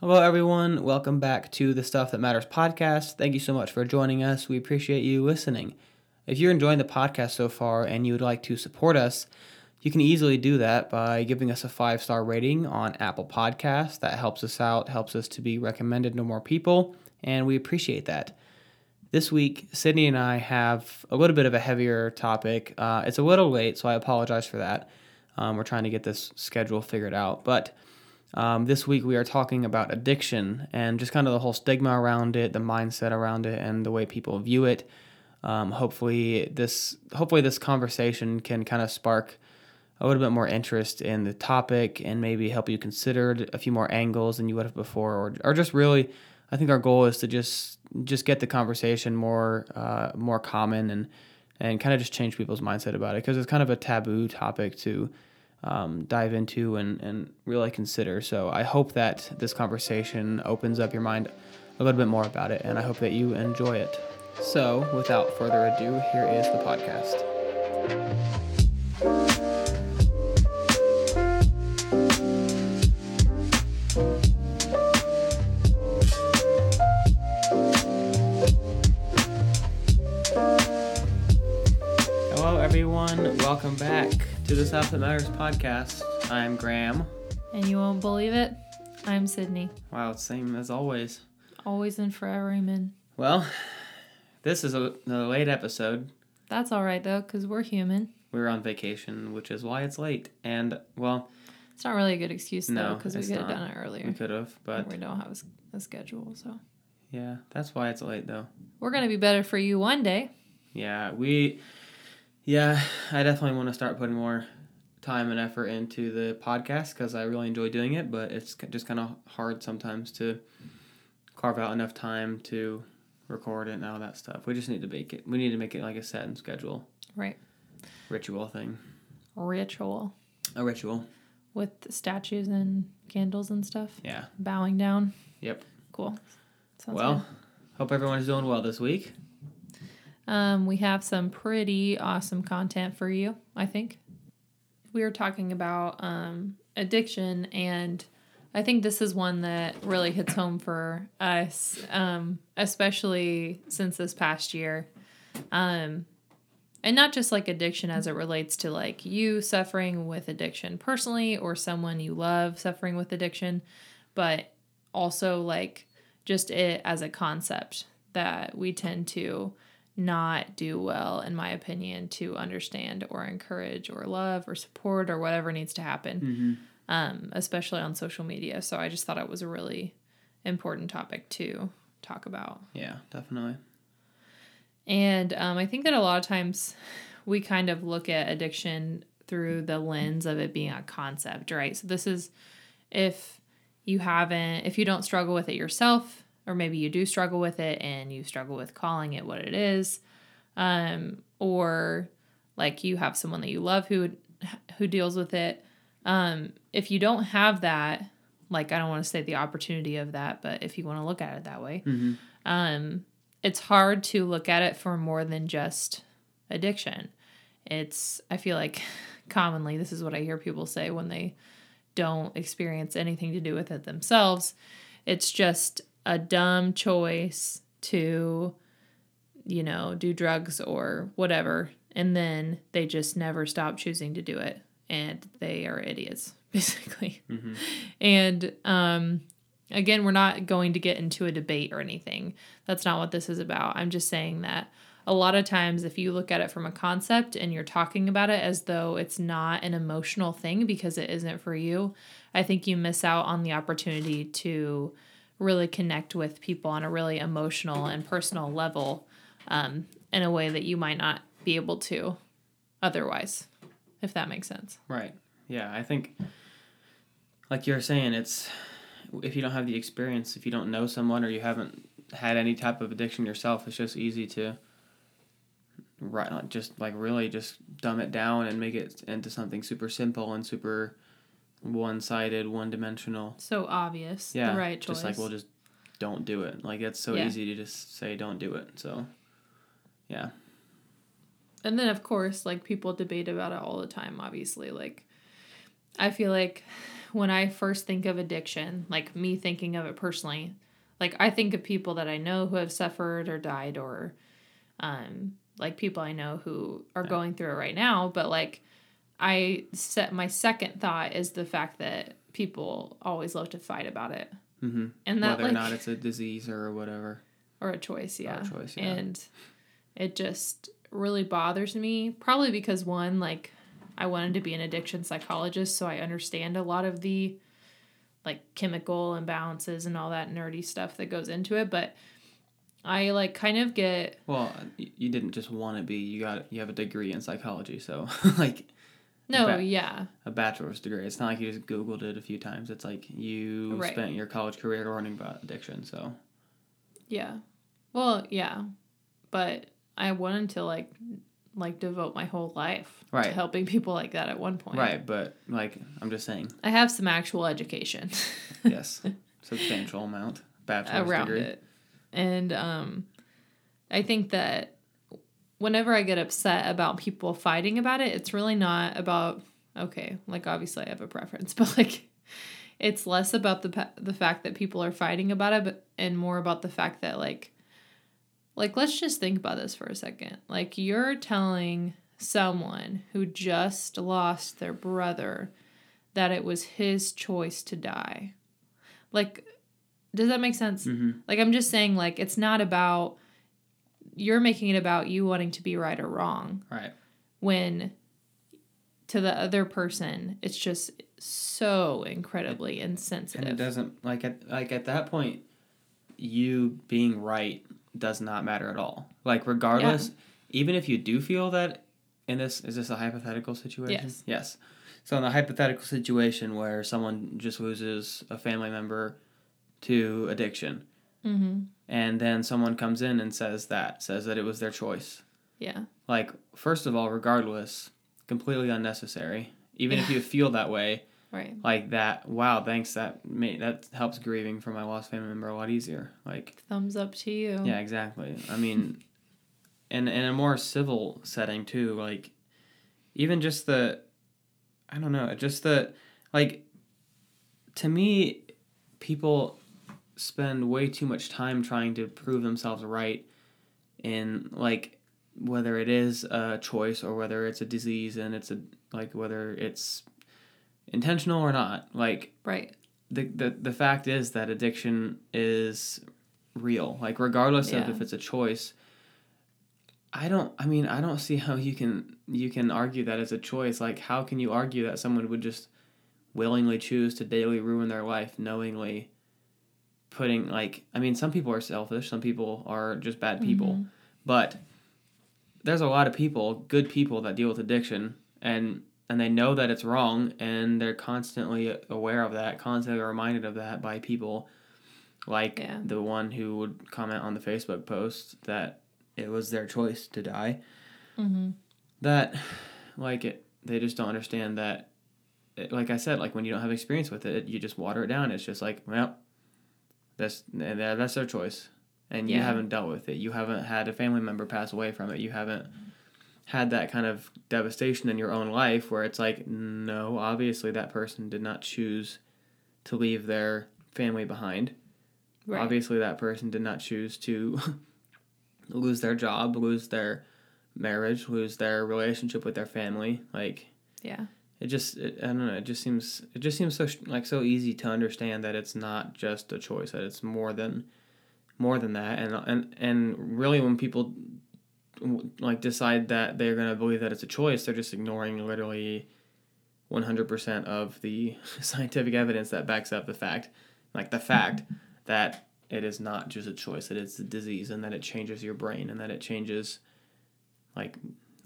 Hello, everyone. Welcome back to the Stuff That Matters podcast. Thank you so much for joining us. We appreciate you listening. If you're enjoying the podcast so far and you would like to support us, you can easily do that by giving us a five star rating on Apple Podcasts. That helps us out, helps us to be recommended to more people, and we appreciate that. This week, Sydney and I have a little bit of a heavier topic. Uh, it's a little late, so I apologize for that. Um, we're trying to get this schedule figured out, but um, this week we are talking about addiction and just kind of the whole stigma around it, the mindset around it, and the way people view it. Um, hopefully this hopefully this conversation can kind of spark a little bit more interest in the topic and maybe help you consider a few more angles than you would have before, or or just really, I think our goal is to just just get the conversation more uh, more common and and kind of just change people's mindset about it because it's kind of a taboo topic to um, dive into and, and really consider. So I hope that this conversation opens up your mind a little bit more about it, and I hope that you enjoy it. So, without further ado, here is the podcast. The Stuff That Matters podcast. I'm Graham. And you won't believe it, I'm Sydney. Wow, same as always. Always and forever, amen. Well, this is a, a late episode. That's all right though, because we're human. We were on vacation, which is why it's late. And well, It's not really a good excuse though, No, because we could have done it earlier. we could have, but we don't have a schedule, so yeah, that's why it's late though. we're gonna be better for you one day. Yeah, we, yeah, I definitely want to start putting more time and effort into the podcast because I really enjoy doing it, but it's just kind of hard sometimes to carve out enough time to record it and all that stuff. We just need to make it. We need to make it like a set and schedule Right. ritual thing, Ritual a ritual. with statues and candles and stuff. Yeah. Bowing down. Yep. Cool. Sounds well, hope everyone's doing well this week. Um, we have some pretty awesome content for you. I think we were talking about um, addiction and I think this is one that really hits home for us, um, especially since this past year. Um, and not just like addiction as it relates to like you suffering with addiction personally or someone you love suffering with addiction, but also like just it as a concept that we tend to not do well, in my opinion, to understand or encourage or love or support or whatever needs to happen um, especially on social media. So I just thought it was a really important topic to talk about. Yeah, definitely. And um, I think that a lot of times we kind of look at addiction through the lens of it being a concept, right? So this is if you haven't, if you don't struggle with it yourself, or maybe you do struggle with it and you struggle with calling it what it is, um, or like you have someone that you love who who deals with it. Um, if you don't have that, like I don't want to say the opportunity of that, but if you want to look at it that way, um, it's hard to look at it for more than just addiction. It's I feel like commonly this is what I hear people say when they don't experience anything to do with it themselves. It's just a dumb choice to you know, do drugs or whatever and then they just never stop choosing to do it and they are idiots basically. And um again, we're not going to get into a debate or anything. That's not what this is about. I'm just saying that a lot of times, if you look at it from a concept and you're talking about it as though it's not an emotional thing because it isn't for you, I think you miss out on the opportunity to really connect with people on a really emotional and personal level um, in a way that you might not be able to otherwise, if that makes sense. Right. Yeah, I think, like you're saying, it's if you don't have the experience, if you don't know someone or you haven't had any type of addiction yourself, it's just easy to, right, just like really just dumb it down and make it into something super simple and super one-sided, one-dimensional. So obvious. Yeah, the right choice. just like well, just don't do it. Like it's so Yeah. easy to just say don't do it. So, yeah, And then, of course, like people debate about it all the time, obviously. Like, I feel like when I first think of addiction, like me thinking of it personally, like I think of people that I know who have suffered or died or um like people I know who are going through it right now, but like I set my second thought is the fact that people always love to fight about it. Mm-hmm. And that Whether like or not it's a disease or whatever. or a choice, yeah. choice, yeah. And it just really bothers me, probably because one, like, I wanted to be an addiction psychologist, so I understand a lot of the like chemical imbalances and all that nerdy stuff that goes into it, but I like kind of get Well, you didn't just want to be. You got you have a degree in psychology, so like no, Ba- yeah, a bachelor's degree. It's not like you just googled it a few times. It's like you Right. spent your college career learning about addiction. So yeah. Well, yeah, but I wanted to like like devote my whole life right. to helping people like that at one point. right, but like I'm just saying, I have some actual education. yes, substantial amount bachelor's around degree. it. And um I think that whenever I get upset about people fighting about it, it's really not about okay, like obviously I have a preference, but like it's less about the the fact that people are fighting about it but and more about the fact that like like let's just think about this for a second. Like you're telling someone who just lost their brother that it was his choice to die. Like does that make sense? Mm-hmm. Like I'm just saying like it's not about you're making it about you wanting to be right or wrong Right. when to the other person it's just so incredibly insensitive. And it doesn't like at like at that point, you being right does not matter at all. Like regardless, even if you do feel that in this is this a hypothetical situation? Yes. Yes. So in the hypothetical situation where someone just loses a family member to addiction, Mhm. and then someone comes in and says that says that it was their choice. Yeah. Like first of all, regardless, completely unnecessary. Even if you feel that way, Right. like that wow thanks that made that helps grieving for my lost family member a lot easier like Thumbs up to you. yeah exactly i mean in in a more civil setting too like even just the i don't know just the like to me people spend way too much time trying to prove themselves right in like whether it is a choice or whether it's a disease and it's a like whether it's intentional or not like Right. the, the the fact is that addiction is real. Like regardless of if it's a choice i don't i mean i don't see how you can you can argue that as a choice. Like how can you argue that someone would just willingly choose to daily ruin their life knowingly putting like i mean some people are selfish some people are just bad people Mhm. but there's a lot of people good people that deal with addiction and and they know that it's wrong and they're constantly aware of that constantly reminded of that by people like Yeah. the one who would comment on the facebook post that it was their choice to die Mhm. that like it they just don't understand that like i said like when you don't have experience with it you just water it down it's just like well that's that's their choice. And you haven't dealt with it. You haven't had a family member pass away from it. You haven't had that kind of devastation in your own life where it's like no obviously that person did not choose to leave their family behind. Right. obviously that person did not choose to lose their job lose their marriage lose their relationship with their family. Like Yeah. It just it, i don't know it just seems it just seems so like so easy to understand that it's not just a choice that it's more than more than that and and and really when people like decide that they're going to believe that it's a choice they're just ignoring literally 100% of the scientific evidence that backs up the fact like the fact that it is not just a choice that it's a disease and that it changes your brain and that it changes like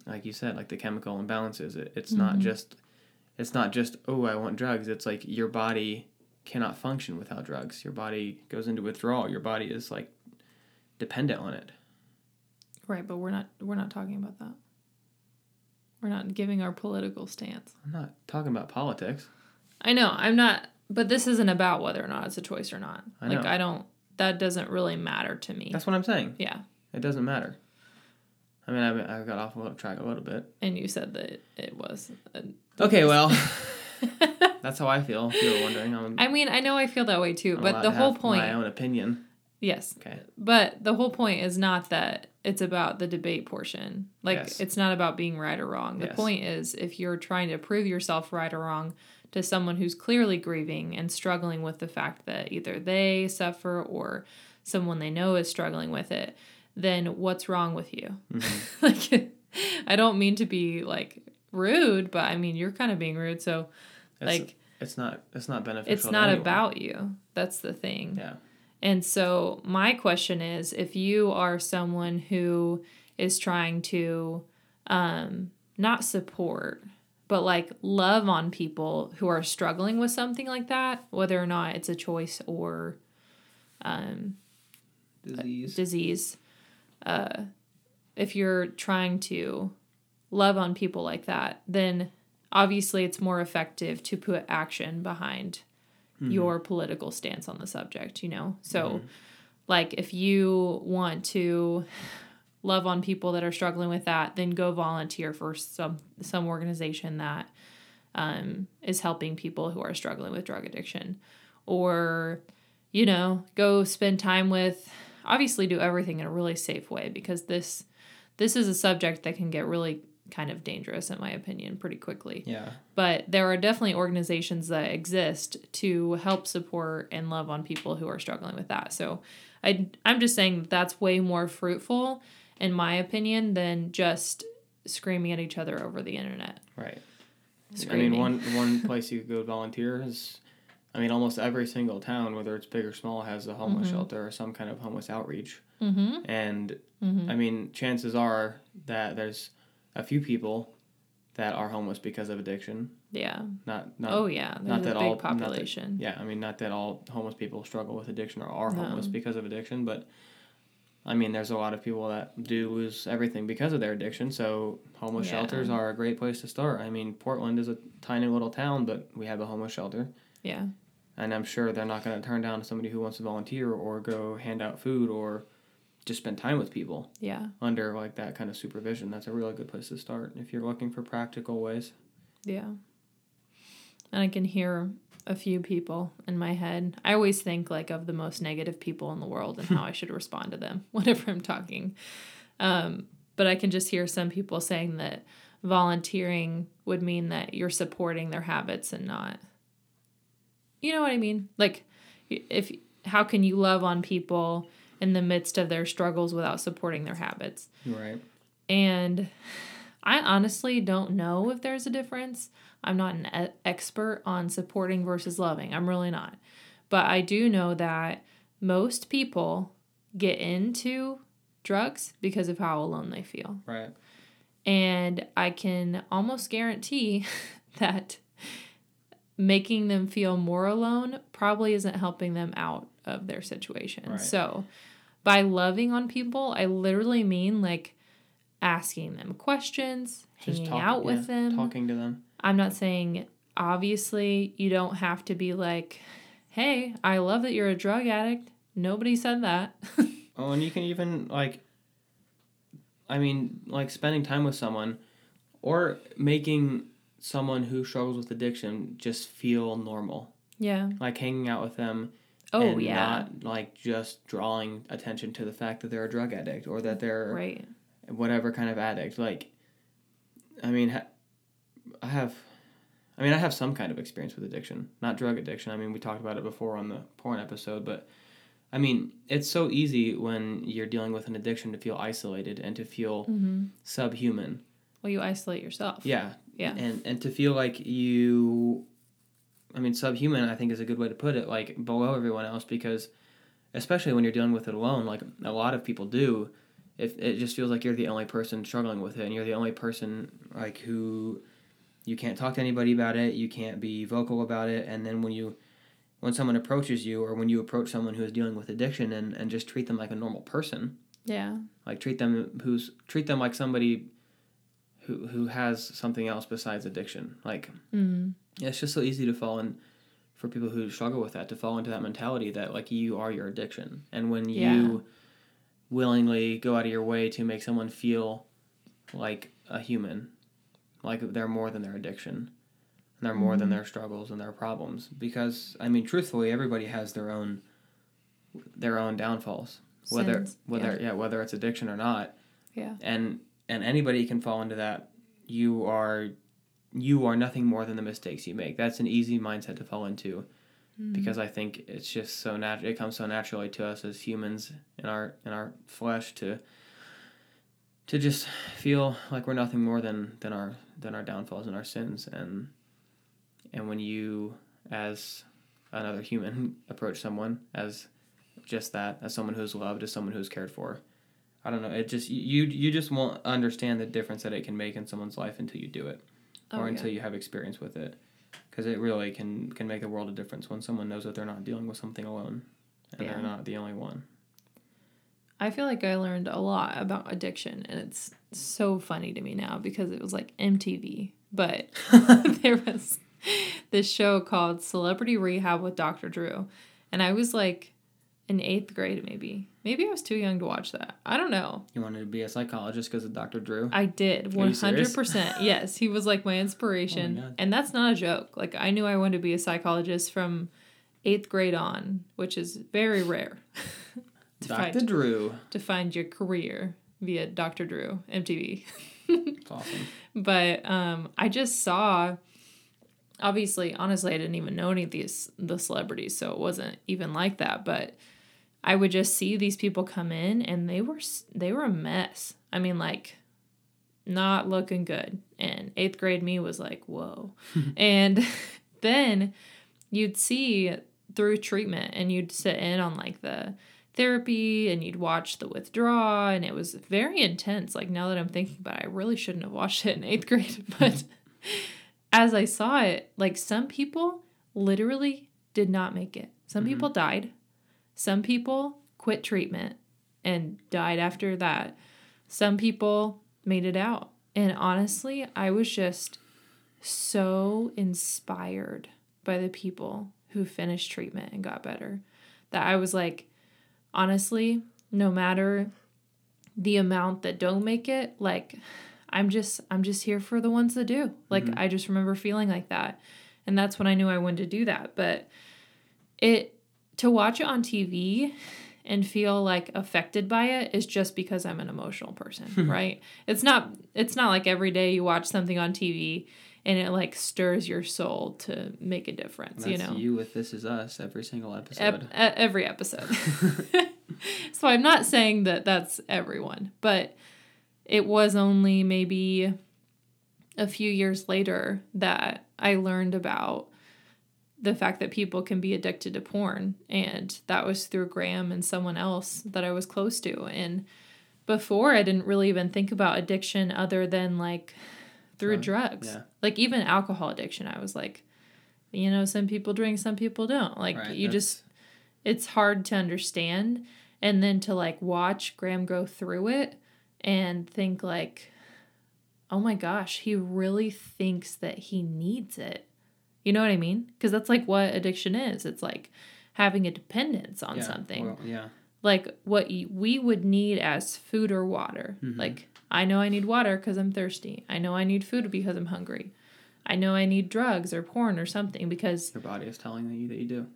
like you said like the chemical imbalances it, it's not Mhm. just it's not just oh i want drugs it's like your body cannot function without drugs your body goes into withdrawal your body is like dependent on it Right, but we're not we're not talking about that. We're not giving our political stance. i'm not talking about politics I know, I'm not but this isn't about whether or not it's a choice or not. I like know. I don't that doesn't really matter to me. that's what i'm saying yeah. it doesn't matter i mean i, I got off of track a little bit And you said that it was a okay well That's how I feel. If you're wondering, I'm, I mean, I know I feel that way too, I'm but the to whole point, my own opinion. yes, Okay. but the whole point is not that it's about the debate portion. Like, Yes. it's not about being right or wrong. The Yes. point is if you're trying to prove yourself right or wrong to someone who's clearly grieving and struggling with the fact that either they suffer or someone they know is struggling with it, then what's wrong with you? Mm-hmm. like, I don't mean to be like rude, but I mean, you're kind of being rude. So, It's, like, it's not it's not beneficial. it's not about you. That's the thing. Yeah. And so, my question is if you are someone who is trying to um, not support, but like love on people who are struggling with something like that, whether or not it's a choice or um, Disease. disease, uh, if you're trying to love on people like that, then obviously it's more effective to put action behind your political stance on the subject, you know? So, like, if you want to love on people that are struggling with that, then go volunteer for some some organization that um, is helping people who are struggling with drug addiction, or you know, go spend time with. Obviously, do everything in a really safe way because this this is a subject that can get really kind of dangerous, in my opinion, pretty quickly yeah. but there are definitely organizations that exist to help support and love on people who are struggling with that. So I I'm just saying that that's way more fruitful in my opinion than just screaming at each other over the internet. Right. I mean, one one place you could go volunteer is, I mean, almost every single town, whether it's big or small, has a homeless Mm-hmm. shelter or some kind of homeless outreach. Mhm. And Mhm. I mean, chances are that there's a few people that are homeless because of addiction. Yeah. Not not oh yeah, there's not a that big all- not that- population. yeah. I mean, not that all homeless people struggle with addiction or are No. homeless because of addiction, but. I mean, there's a lot of people that do lose everything because of their addiction. So homeless Yeah. shelters are a great place to start. I mean, Portland is a tiny little town, but we have a homeless shelter. yeah. and I'm sure they're not going to turn down somebody who wants to volunteer or go hand out food or just spend time with people Yeah. under like that kind of supervision. That's a really good place to start if you're looking for practical ways. Yeah. And I can hear a few people in my head. I always think like of the most negative people in the world and how I should respond to them whenever I'm talking. Um, but I can just hear some people saying that volunteering would mean that you're supporting their habits and not you know what I mean? Like if how can you love on people in the midst of their struggles without supporting their habits? Right. And I honestly don't know if there's a difference. I'm not an e- expert on supporting versus loving. I'm really not. But I do know that most people get into drugs because of how alone they feel. Right. And I can almost guarantee that making them feel more alone probably isn't helping them out of their situation. Right. So, by loving on people, I literally mean like asking them questions, Just hanging talk- out with yeah, them. Talking to them. I'm not saying obviously you don't have to be like, "Hey, I love that you're a drug addict." Nobody said that. Oh, and you can even like I mean, like spending time with someone or making someone who struggles with addiction just feel normal. yeah. Like hanging out with them Oh and yeah. not like just drawing attention to the fact that they're a drug addict or that they're right. whatever kind of addict. Like, I mean, ha- I have, I mean, I have some kind of experience with addiction, not drug addiction. I mean, we talked about it before on the porn episode, but I mean, it's so easy when you're dealing with an addiction to feel isolated and to feel Mhm. subhuman. Well, you isolate yourself. Yeah, Yeah. and and to feel like you, I mean, subhuman. I think is a good way to put it. Like below everyone else, because especially when you're dealing with it alone, like a lot of people do. If it just feels like you're the only person struggling with it, and you're the only person like who you can't talk to anybody about it, you can't be vocal about it, and then when you when someone approaches you or when you approach someone who is dealing with addiction and, and just treat them like a normal person Yeah. like treat them who's treat them like somebody who who has something else besides addiction like Mm. It's just so easy to fall in for people who struggle with that to fall into that mentality that like you are your addiction and when Yeah. you willingly go out of your way to make someone feel like a human like they're more than their addiction and they're more than Mm-hmm. their struggles and their problems because I mean truthfully everybody has their own their own downfalls whether Sins, whether yeah. whether it's addiction or not Yeah. and and anybody can fall into that you are you are nothing more than the mistakes you make. That's an easy mindset to fall into Mm-hmm. because I think it's just so natural it comes so naturally to us as humans in our in our flesh to to just feel like we're nothing more than than our than our downfalls and our sins. And and when you as another human approach someone as just that as someone who's loved as someone who's cared for i don't know it just you you just won't understand the difference that it can make in someone's life until you do it Oh, or yeah. until you have experience with it because it really can can make the world a difference when someone knows that they're not dealing with something alone and Yeah. they're not the only one I feel like I learned a lot about addiction, and it's so funny to me now because it was like MTV, but there was this show called Celebrity Rehab with Dr. Drew, and I was like in eighth grade, maybe. Maybe I was too young to watch that. I don't know. you wanted to be a psychologist because of dr drew I did one hundred percent. Yes, he was like my inspiration, God. and that's not a joke. Like I knew I wanted to be a psychologist from eighth grade on, which is very rare. to dr find drew to find your career via Dr. Drew MTV. it's awesome but um, I just saw. Obviously, honestly, I didn't even know any of these the celebrities, so it wasn't even like that. But I would just see these people come in, and they were they were a mess. I mean, like, not looking good. And eighth grade me was like, whoa. and then you'd see through treatment, and you'd sit in on like the therapy and you'd watch the withdraw and it was very intense like now that i'm thinking about it i really shouldn't have watched it in eighth grade but as i saw it like some people literally did not make it some mm-hmm. people died some people quit treatment and died after that some people made it out and honestly i was just so inspired by the people who finished treatment and got better that i was like honestly, no matter the amount that don't make it, like I'm just I'm just here for the ones that do. Like mm-hmm. I just remember feeling like that. And that's when I knew I wanted to do that. But it to watch it on TV and feel like affected by it is just because I'm an emotional person, hmm. right? It's not it's not like every day you watch something on TV and it like stirs your soul to make a difference, you know. you with This Is Us every single episode. Ep- every episode. so I'm not saying that that's everyone, but it was only maybe a few years later that I learned about the fact that people can be addicted to porn and that was through Graham and someone else that I was close to and before I didn't really even think about addiction other than like through Drug, drugs. yeah. Like even alcohol addiction I was like you know some people drink some people don't. Like Right, you that's- just it's hard to understand and then to like watch Graham go through it and think like oh my gosh, he really thinks that he needs it. You know what I mean? Because that's like what addiction is. It's like having a dependence on yeah, something. well, yeah. like what you, we would need as food or water. Mm-hmm. Like I know I need water because I'm thirsty. I know I need food because I'm hungry. I know I need drugs or porn or something because Your body is telling you that you do.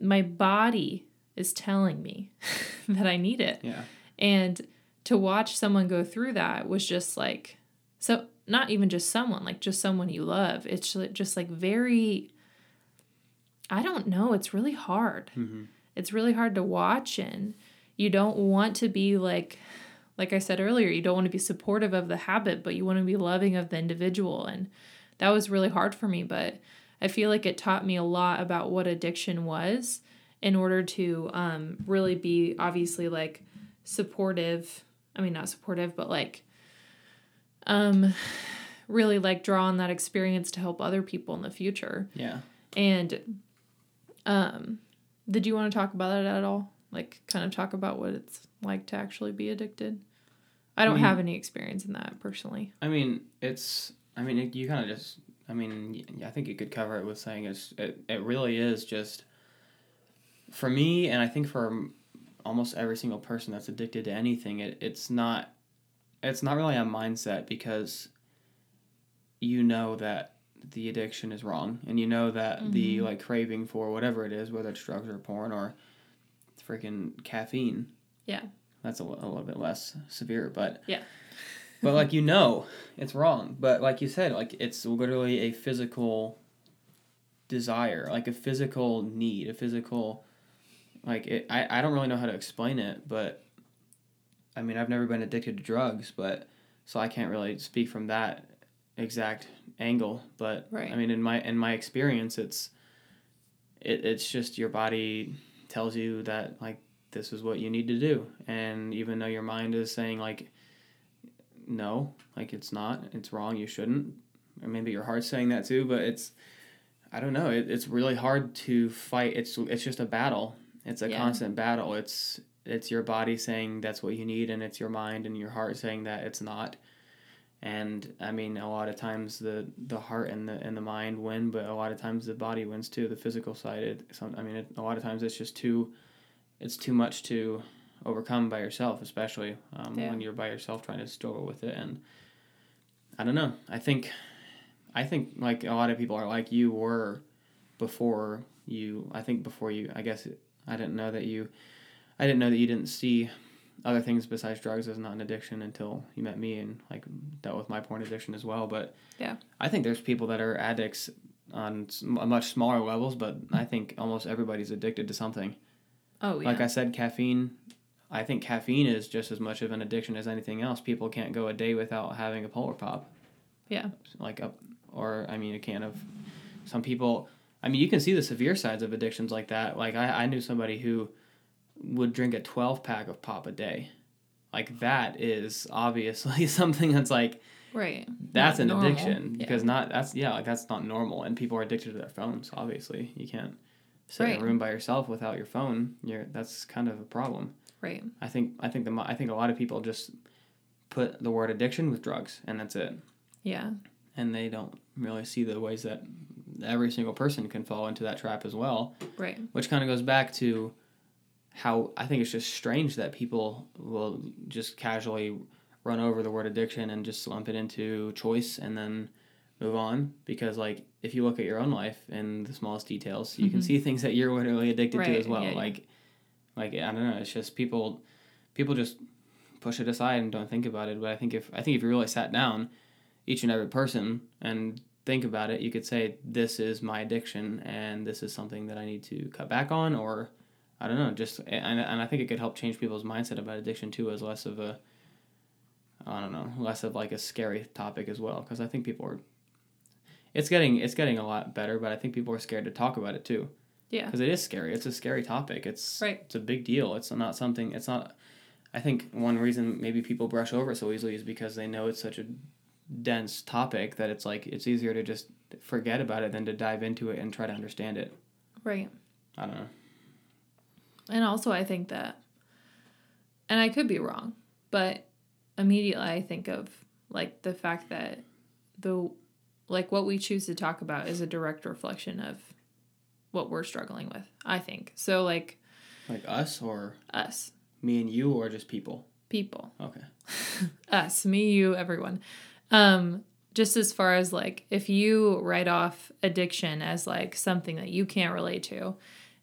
my body is telling me that I need it. Yeah. And to watch someone go through that was just like so not even just someone, like just someone you love. It's just like very I don't know, it's really hard. Mm-hmm. It's really hard to watch and you don't want to be like like I said earlier, you don't want to be supportive of the habit, but you want to be loving of the individual and that was really hard for me, but I feel like it taught me a lot about what addiction was in order to um, really be obviously like supportive. I mean, not supportive, but like um, really like draw on that experience to help other people in the future. Yeah. And um, did you want to talk about it at all? Like, kind of talk about what it's like to actually be addicted? I don't mean- have any experience in that personally. I mean, it's. I mean, it, you kind of just. I mean, I think you could cover it with saying it's. It, it really is just. For me, and I think for almost every single person that's addicted to anything, it, it's not. It's not really a mindset because. You know that the addiction is wrong and you know that the Mhm. like craving for whatever it is whether it's drugs or porn or freaking caffeine Yeah. that's a, a little bit less severe but Yeah. but like you know it's wrong but like you said like it's literally a physical desire like a physical need a physical like it, I, I don't really know how to explain it but i mean i've never been addicted to drugs but so i can't really speak from that exact angle but Right. i mean in my in my experience it's it, it's just your body tells you that like this is what you need to do and even though your mind is saying like no like it's not it's wrong you shouldn't or maybe your heart's saying that too but it's i don't know it, it's really hard to fight it's it's just a battle it's a Yeah. constant battle it's it's your body saying that's what you need and it's your mind and your heart saying that it's not. And i mean a lot of times the the heart and the and the mind win but a lot of times the body wins too the physical side. It some i mean it, a lot of times it's just too it's too much to overcome by yourself especially um, Yeah. when you're by yourself trying to struggle with it. And i don't know. I think i think like a lot of people are like you were before you i think before you i guess i didn't know that you i didn't know that you didn't see other things besides drugs as not an addiction until you met me and like dealt with my porn addiction as well but Yeah. i think there's people that are addicts on much smaller levels but i think almost everybody's addicted to something Oh yeah. like I said, caffeine. I think caffeine is just as much of an addiction as anything else. People can't go a day without having a polar pop. Yeah. Like a, or I mean, a can of. Some people. I mean, you can see the severe sides of addictions like that. Like I, I knew somebody who would drink a twelve pack of pop a day. Like that is obviously something that's like right. that's Not an normal. addiction Yeah. because not that's yeah like that's not normal and people are addicted to their phones obviously you can't sit in a room by yourself without your phone you're that's kind of a problem Right. I think I think the I think a lot of people just put the word addiction with drugs and that's it Yeah. and they don't really see the ways that every single person can fall into that trap as well Right. which kind of goes back to how I think it's just strange that people will just casually run over the word addiction and just lump it into choice and then move on because like if you look at your own life in the smallest details you can Mhm. see things that you're literally addicted to as well yeah, yeah. like like I don't know it's just people people just push it aside and don't think about it but I think if I think if you really sat down each and every person and think about it you could say this is my addiction and this is something that I need to cut back on or I don't know just and, and I think it could help change people's mindset about addiction too as less of a I don't know less of like a scary topic as well because I think people are it's getting it's getting a lot better but I think people are scared to talk about it too Yeah. because it is scary it's a scary topic it's Right. it's a big deal it's not something it's not I think one reason maybe people brush over it so easily is because they know it's such a dense topic that it's like it's easier to just forget about it than to dive into it and try to understand it Right. I don't know And also, I think that, and I could be wrong, but immediately I think of like the fact that the, like what we choose to talk about is a direct reflection of what we're struggling with, I think. So, like like us or us, me and you or just people people, okay us, me, you, everyone. Um, just as far as like if you write off addiction as like something that you can't relate to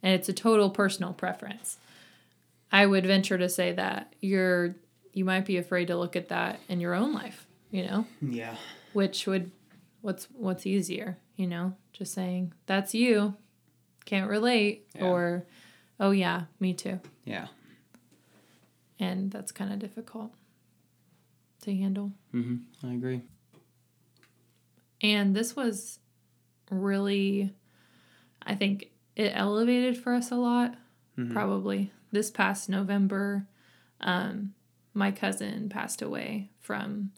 and it's a total personal preference, I would venture to say that you're you might be afraid to look at that in your own life, you know? yeah Which would what's what's easier, you know? Just saying that's you. Can't relate Yeah. or oh yeah, me too. yeah And that's kind of difficult to handle. mm-hmm I agree And this was really, I think it elevated for us a lot, Mhm. probably. This past November, um, my cousin passed away from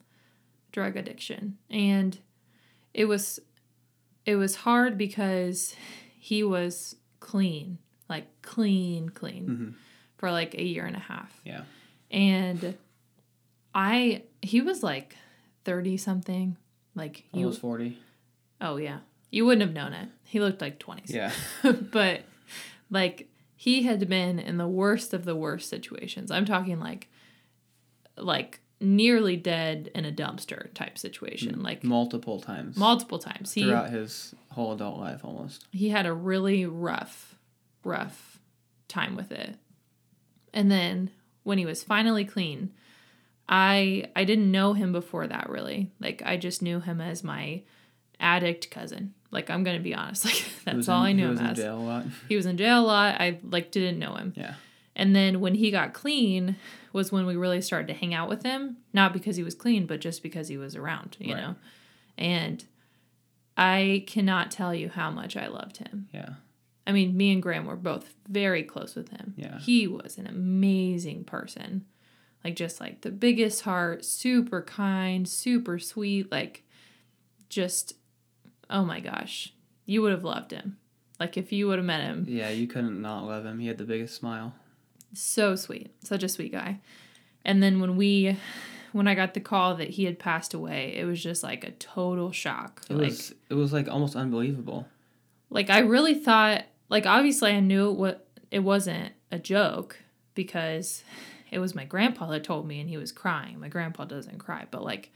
drug addiction. And it was it was hard because he was clean, like clean, clean Mhm. for like a year and a half. yeah And I he was like 30 something. Like you was 40 Oh yeah. You wouldn't have known it. He looked like 20s. yeah but like he had been in the worst of the worst situations. I'm talking like like nearly dead in a dumpster type situation, like multiple times multiple times. He throughout his whole adult life almost. he had a really rough, rough time with it. And then when he was finally clean, I I didn't know him before that really. Like I just knew him as my addict cousin. Like I'm gonna be honest, like that's all in- I knew he was him in as. jail a lot. He was in jail a lot. I like didn't know him. Yeah. And then when he got clean was when we really started to hang out with him, not because he was clean, but just because he was around, you Right. know. And I cannot tell you how much I loved him. Yeah. I mean, me and Graham were both very close with him. Yeah. He was an amazing person. Like just like the biggest heart, super kind, super sweet, like just oh my gosh. You would have loved him. Like if you would have met him. Yeah, you couldn't not love him. He had the biggest smile. So sweet. Such a sweet guy. And then when we when I got the call that he had passed away, it was just like a total shock. It like was it was like almost unbelievable. like I really thought like obviously I knew what it wasn't a joke because it was my grandpa that told me and he was crying. My grandpa doesn't cry, but like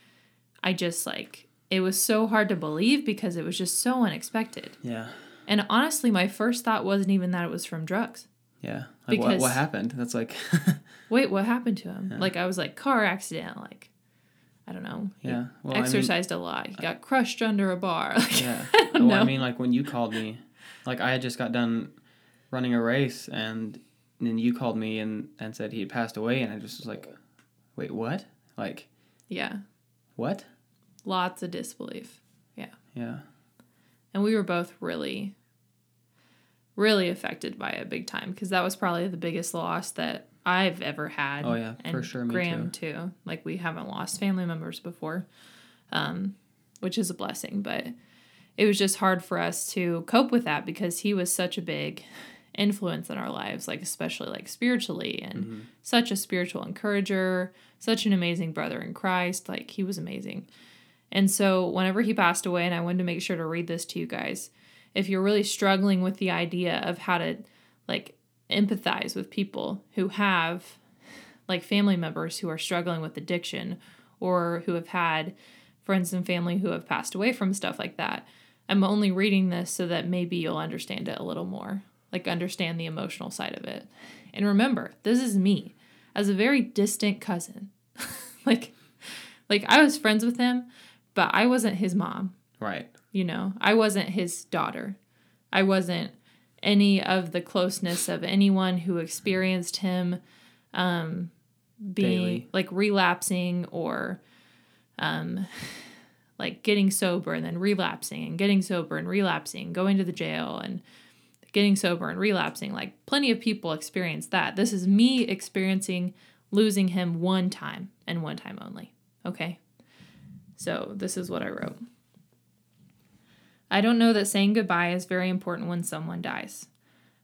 I just like it was so hard to believe because it was just so unexpected. Yeah. And honestly, my first thought wasn't even that it was from drugs. Yeah. Like Because- what happened? That's like Wait, what happened to him? Yeah. Like I was like car accident, like I don't know. Yeah. Well, I mean- exercised a lot. He got crushed under a bar. Like, Yeah. I well, know. I mean, like when you called me, like I had just got done running a race, and then you called me and and said he had passed away, and I just was like, wait, what? Like yeah, what? Lots of disbelief. Yeah. Yeah. And we were both really really affected by it big time because that was probably the biggest loss that I've ever had. Oh, yeah, and for sure, me Graham too. Like we haven't lost family members before, um, which is a blessing. But it was just hard for us to cope with that because he was such a big influence in our lives, like especially like spiritually and Mhm. such a spiritual encourager, such an amazing brother in Christ. Like he was amazing. And so whenever he passed away, and I wanted to make sure to read this to you guys, if you're really struggling with the idea of how to like empathize with people who have like family members who are struggling with addiction or who have had friends and family who have passed away from stuff like that. I'm only reading this so that maybe you'll understand it a little more, like understand the emotional side of it. And remember, this is me as a very distant cousin. like like I was friends with him, but I wasn't his mom. Right. you know i wasn't his daughter. I wasn't any of the closeness of anyone who experienced him um being Daily. like relapsing or um like getting sober and then relapsing and getting sober and relapsing going to the jail and getting sober and relapsing. Like plenty of people experience that. This is me experiencing losing him one time and one time only. Okay so this is what i wrote I don't know that saying goodbye is very important when someone dies.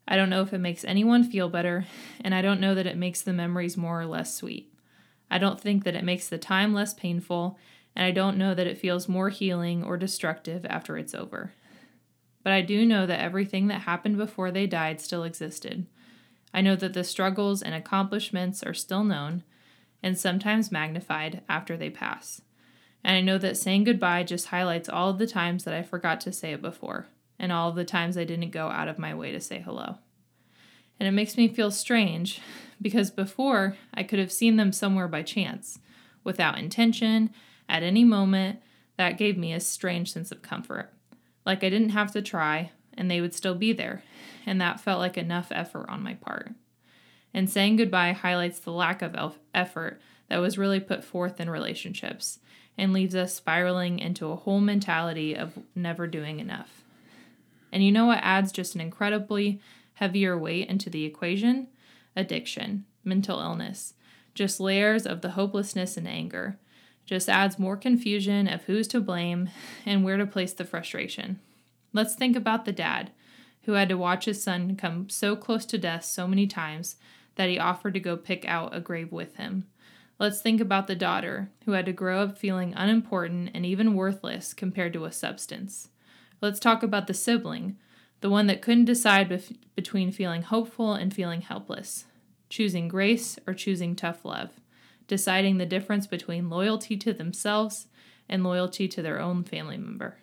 I don't know if it makes anyone feel better, and I don't know that it makes the memories more or less sweet. I don't think that it makes the time less painful, and I don't know that it feels more healing or destructive after it's over. But I do know that everything that happened before they died still existed. I know that the struggles and accomplishments are still known, and sometimes magnified after they pass. And I know that saying goodbye just highlights all of the times that I forgot to say it before, and all of the times I didn't go out of my way to say hello. And it makes me feel strange because before I could have seen them somewhere by chance, without intention, at any moment. That gave me a strange sense of comfort. Like I didn't have to try, and they would still be there, and that felt like enough effort on my part. And saying goodbye highlights the lack of effort that was really put forth in relationships and leaves us spiraling into a whole mentality of never doing enough. And you know what adds just an incredibly heavier weight into the equation? Addiction, mental illness, just layers of the hopelessness and anger. Just adds more confusion of who's to blame and where to place the frustration. Let's think about the dad who had to watch his son come so close to death so many times that he offered to go pick out a grave with him. Let's think about the daughter who had to grow up feeling unimportant and even worthless compared to a substance. Let's talk about the sibling, the one that couldn't decide bef- between feeling hopeful and feeling helpless, choosing grace or choosing tough love, deciding the difference between loyalty to themselves and loyalty to their own family member.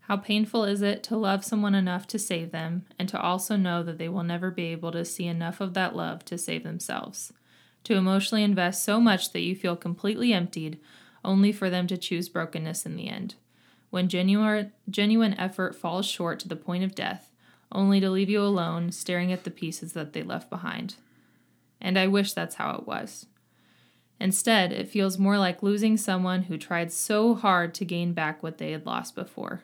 How painful is it to love someone enough to save them and to also know that they will never be able to see enough of that love to save themselves? To emotionally invest so much that you feel completely emptied, only for them to choose brokenness in the end. When genuine, genuine effort falls short to the point of death, only to leave you alone staring at the pieces that they left behind. And I wish that's how it was. Instead, it feels more like losing someone who tried so hard to gain back what they had lost before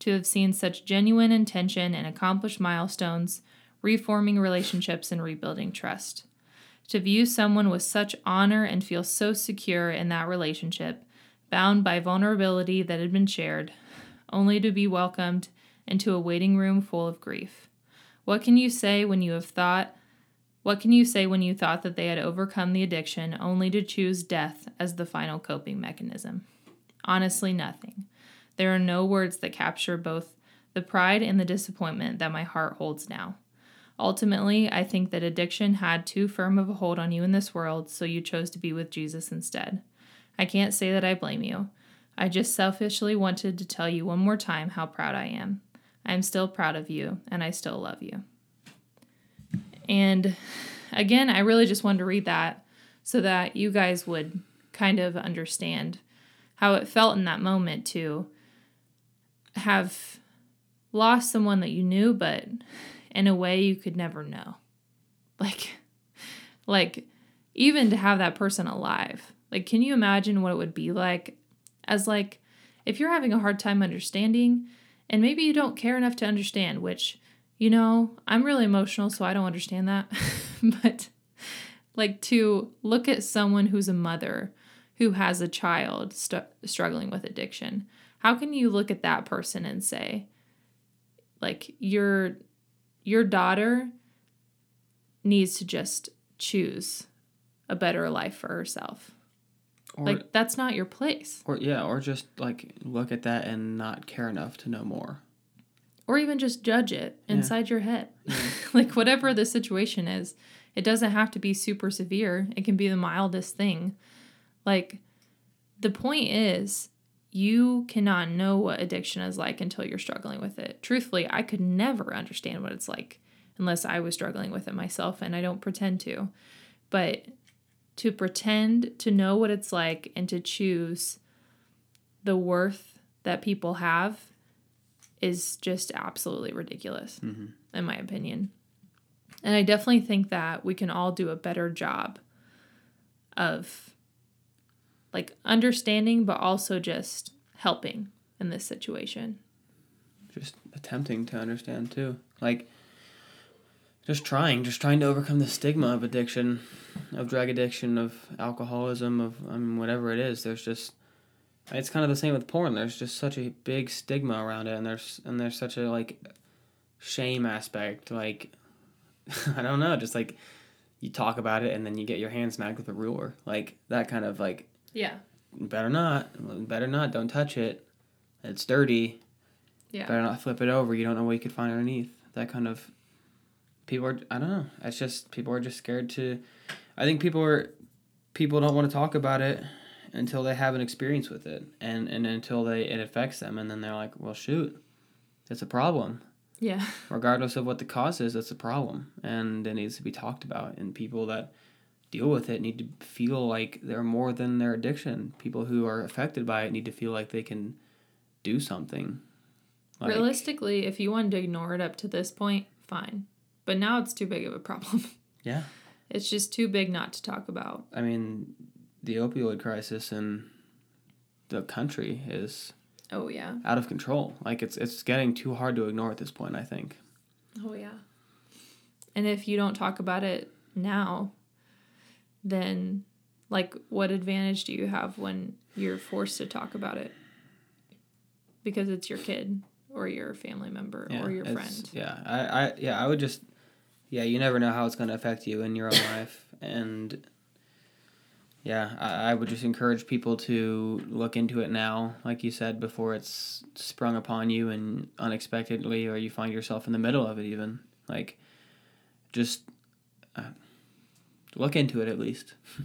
to have seen such genuine intention and accomplished milestones, reforming relationships and rebuilding trust. To view someone with such honor and feel so secure in that relationship, bound by vulnerability that had been shared, only to be welcomed into a waiting room full of grief. What can you say when you have thought what can you say when you thought that they had overcome the addiction only to choose death as the final coping mechanism? Honestly, nothing. There are no words that capture both the pride and the disappointment that my heart holds now. Ultimately, I think that addiction had too firm of a hold on you in this world, so you chose to be with Jesus instead. I can't say that I blame you. I just selfishly wanted to tell you one more time how proud I am. I am still proud of you, and I still love you. And again, I really just wanted to read that so that you guys would kind of understand how it felt in that moment to have lost someone that you knew, but in a way you could never know. Like, like even to have that person alive. Like, can you imagine what it would be like as like if you're having a hard time understanding and maybe you don't care enough to understand, which, you know, I'm really emotional, so I don't understand that. but like to look at someone who's a mother who has a child st- struggling with addiction how can you look at that person and say like your your daughter needs to just choose a better life for herself. Or, like that's not your place. or yeah or just like look at that and not care enough to know more. Or even just judge it inside yeah. your head. Yeah. like whatever the situation is it doesn't have to be super severe. It can be the mildest thing. Like the point is you cannot know what addiction is like until you're struggling with it. Truthfully, I could never understand what it's like unless I was struggling with it myself, and I don't pretend to. But to pretend to know what it's like and to choose the worth that people have is just absolutely ridiculous, mm-hmm. in my opinion. And I definitely think that we can all do a better job of like understanding, but also just helping in this situation. Just attempting to understand too. Like, just trying, just trying to overcome the stigma of addiction, of drug addiction, of alcoholism, of I mean whatever it is. There's just it's kind of the same with porn. There's just such a big stigma around it, and there's and there's such a like shame aspect. Like I don't know, just like you talk about it and then you get your hand smacked with a ruler, like that kind of like yeah. Better not. Better not. Don't touch it. It's dirty. Yeah. Better not flip it over. You don't know what you could find underneath. That kind of. People are. I don't know. It's just people are just scared to. I think people are. People don't want to talk about it until they have an experience with it, and and until they it affects them, and then they're like, well, shoot, it's a problem. Yeah. Regardless of what the cause is, it's a problem, and it needs to be talked about. And people that deal with it need to feel like they're more than their addiction. People who are affected by it need to feel like they can do something. Like, Realistically, if you wanted to ignore it up to this point, fine. But now it's too big of a problem. Yeah. It's just too big not to talk about. I mean, the opioid crisis in the country is oh yeah out of control. Like it's it's getting too hard to ignore at this point. I think. Oh yeah. And if you don't talk about it now, then like what advantage do you have when you're forced to talk about it? Because it's your kid or your family member yeah, or your friend. yeah I, I yeah i would just yeah you never know how it's going to affect you in your own life. And yeah I, I would just encourage people to look into it now like you said before it's sprung upon you and unexpectedly or you find yourself in the middle of it even. Like just uh, look into it at least.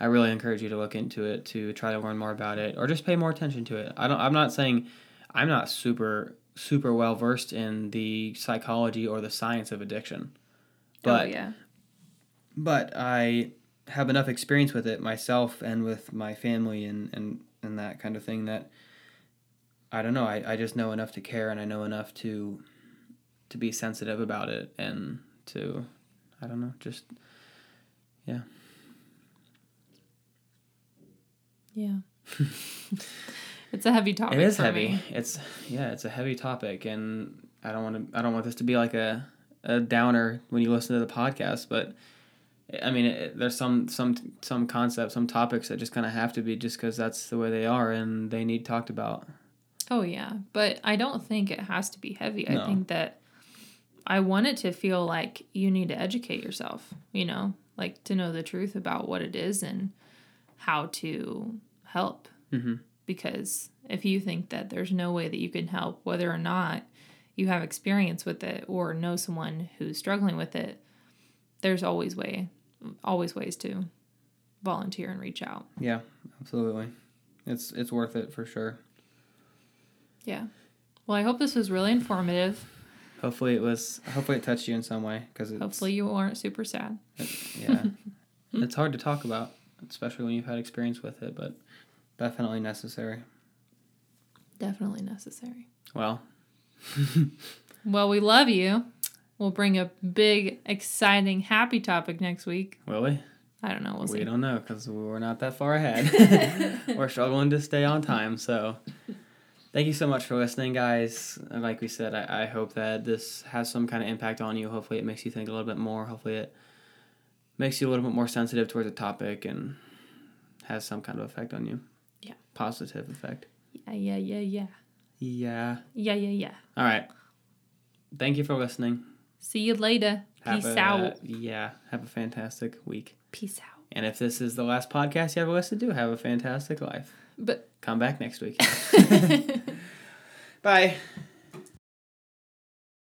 I really encourage you to look into it to try to learn more about it or just pay more attention to it. I don't I'm not saying I'm not super super well versed in the psychology or the science of addiction. Oh, but oh yeah. but I have enough experience with it myself and with my family and, and, and that kind of thing that I don't know, I, I just know enough to care and I know enough to to be sensitive about it and to I don't know, just yeah. Yeah. it's a heavy topic. It is heavy. me. It's yeah, it's a heavy topic, and I don't want to. I don't want this to be like a a downer when you listen to the podcast, but I mean, it, there's some some some concepts, some topics that just kind of have to be just because that's the way they are, and they need talked about. Oh yeah, but I don't think it has to be heavy. No. I think that I want it to feel like you need to educate yourself, you know, like to know the truth about what it is and how to help. Mm-hmm. Because if you think that there's no way that you can help, whether or not you have experience with it or know someone who's struggling with it, there's always way, always ways to volunteer and reach out. Yeah, absolutely. It's it's worth it for sure. Yeah. Well, I hope this was really informative. Hopefully it was. Hopefully it touched you in some way because Hopefully you weren't super sad. yeah, it's hard to talk about, especially when you've had experience with it, but definitely necessary. Definitely necessary. Well, Well, we love you. We'll bring a big, exciting, happy topic next week. will we? I don't know. We'll we see. don't know because we're not that far ahead. we're struggling to stay on time. So, thank you so much for listening, guys. Like we said, I, I hope that this has some kind of impact on you. Hopefully, it makes you think a little bit more. Hopefully, it makes you a little bit more sensitive towards the topic and has some kind of effect on you. Yeah. Positive effect. Yeah, yeah, yeah, yeah. Yeah. Yeah, yeah, yeah. All right. Thank you for listening. See you later. Have Peace a- out. Yeah. Have a fantastic week. Peace out. And if this is the last podcast you ever listened to, have a fantastic life. But Come back next week. Bye.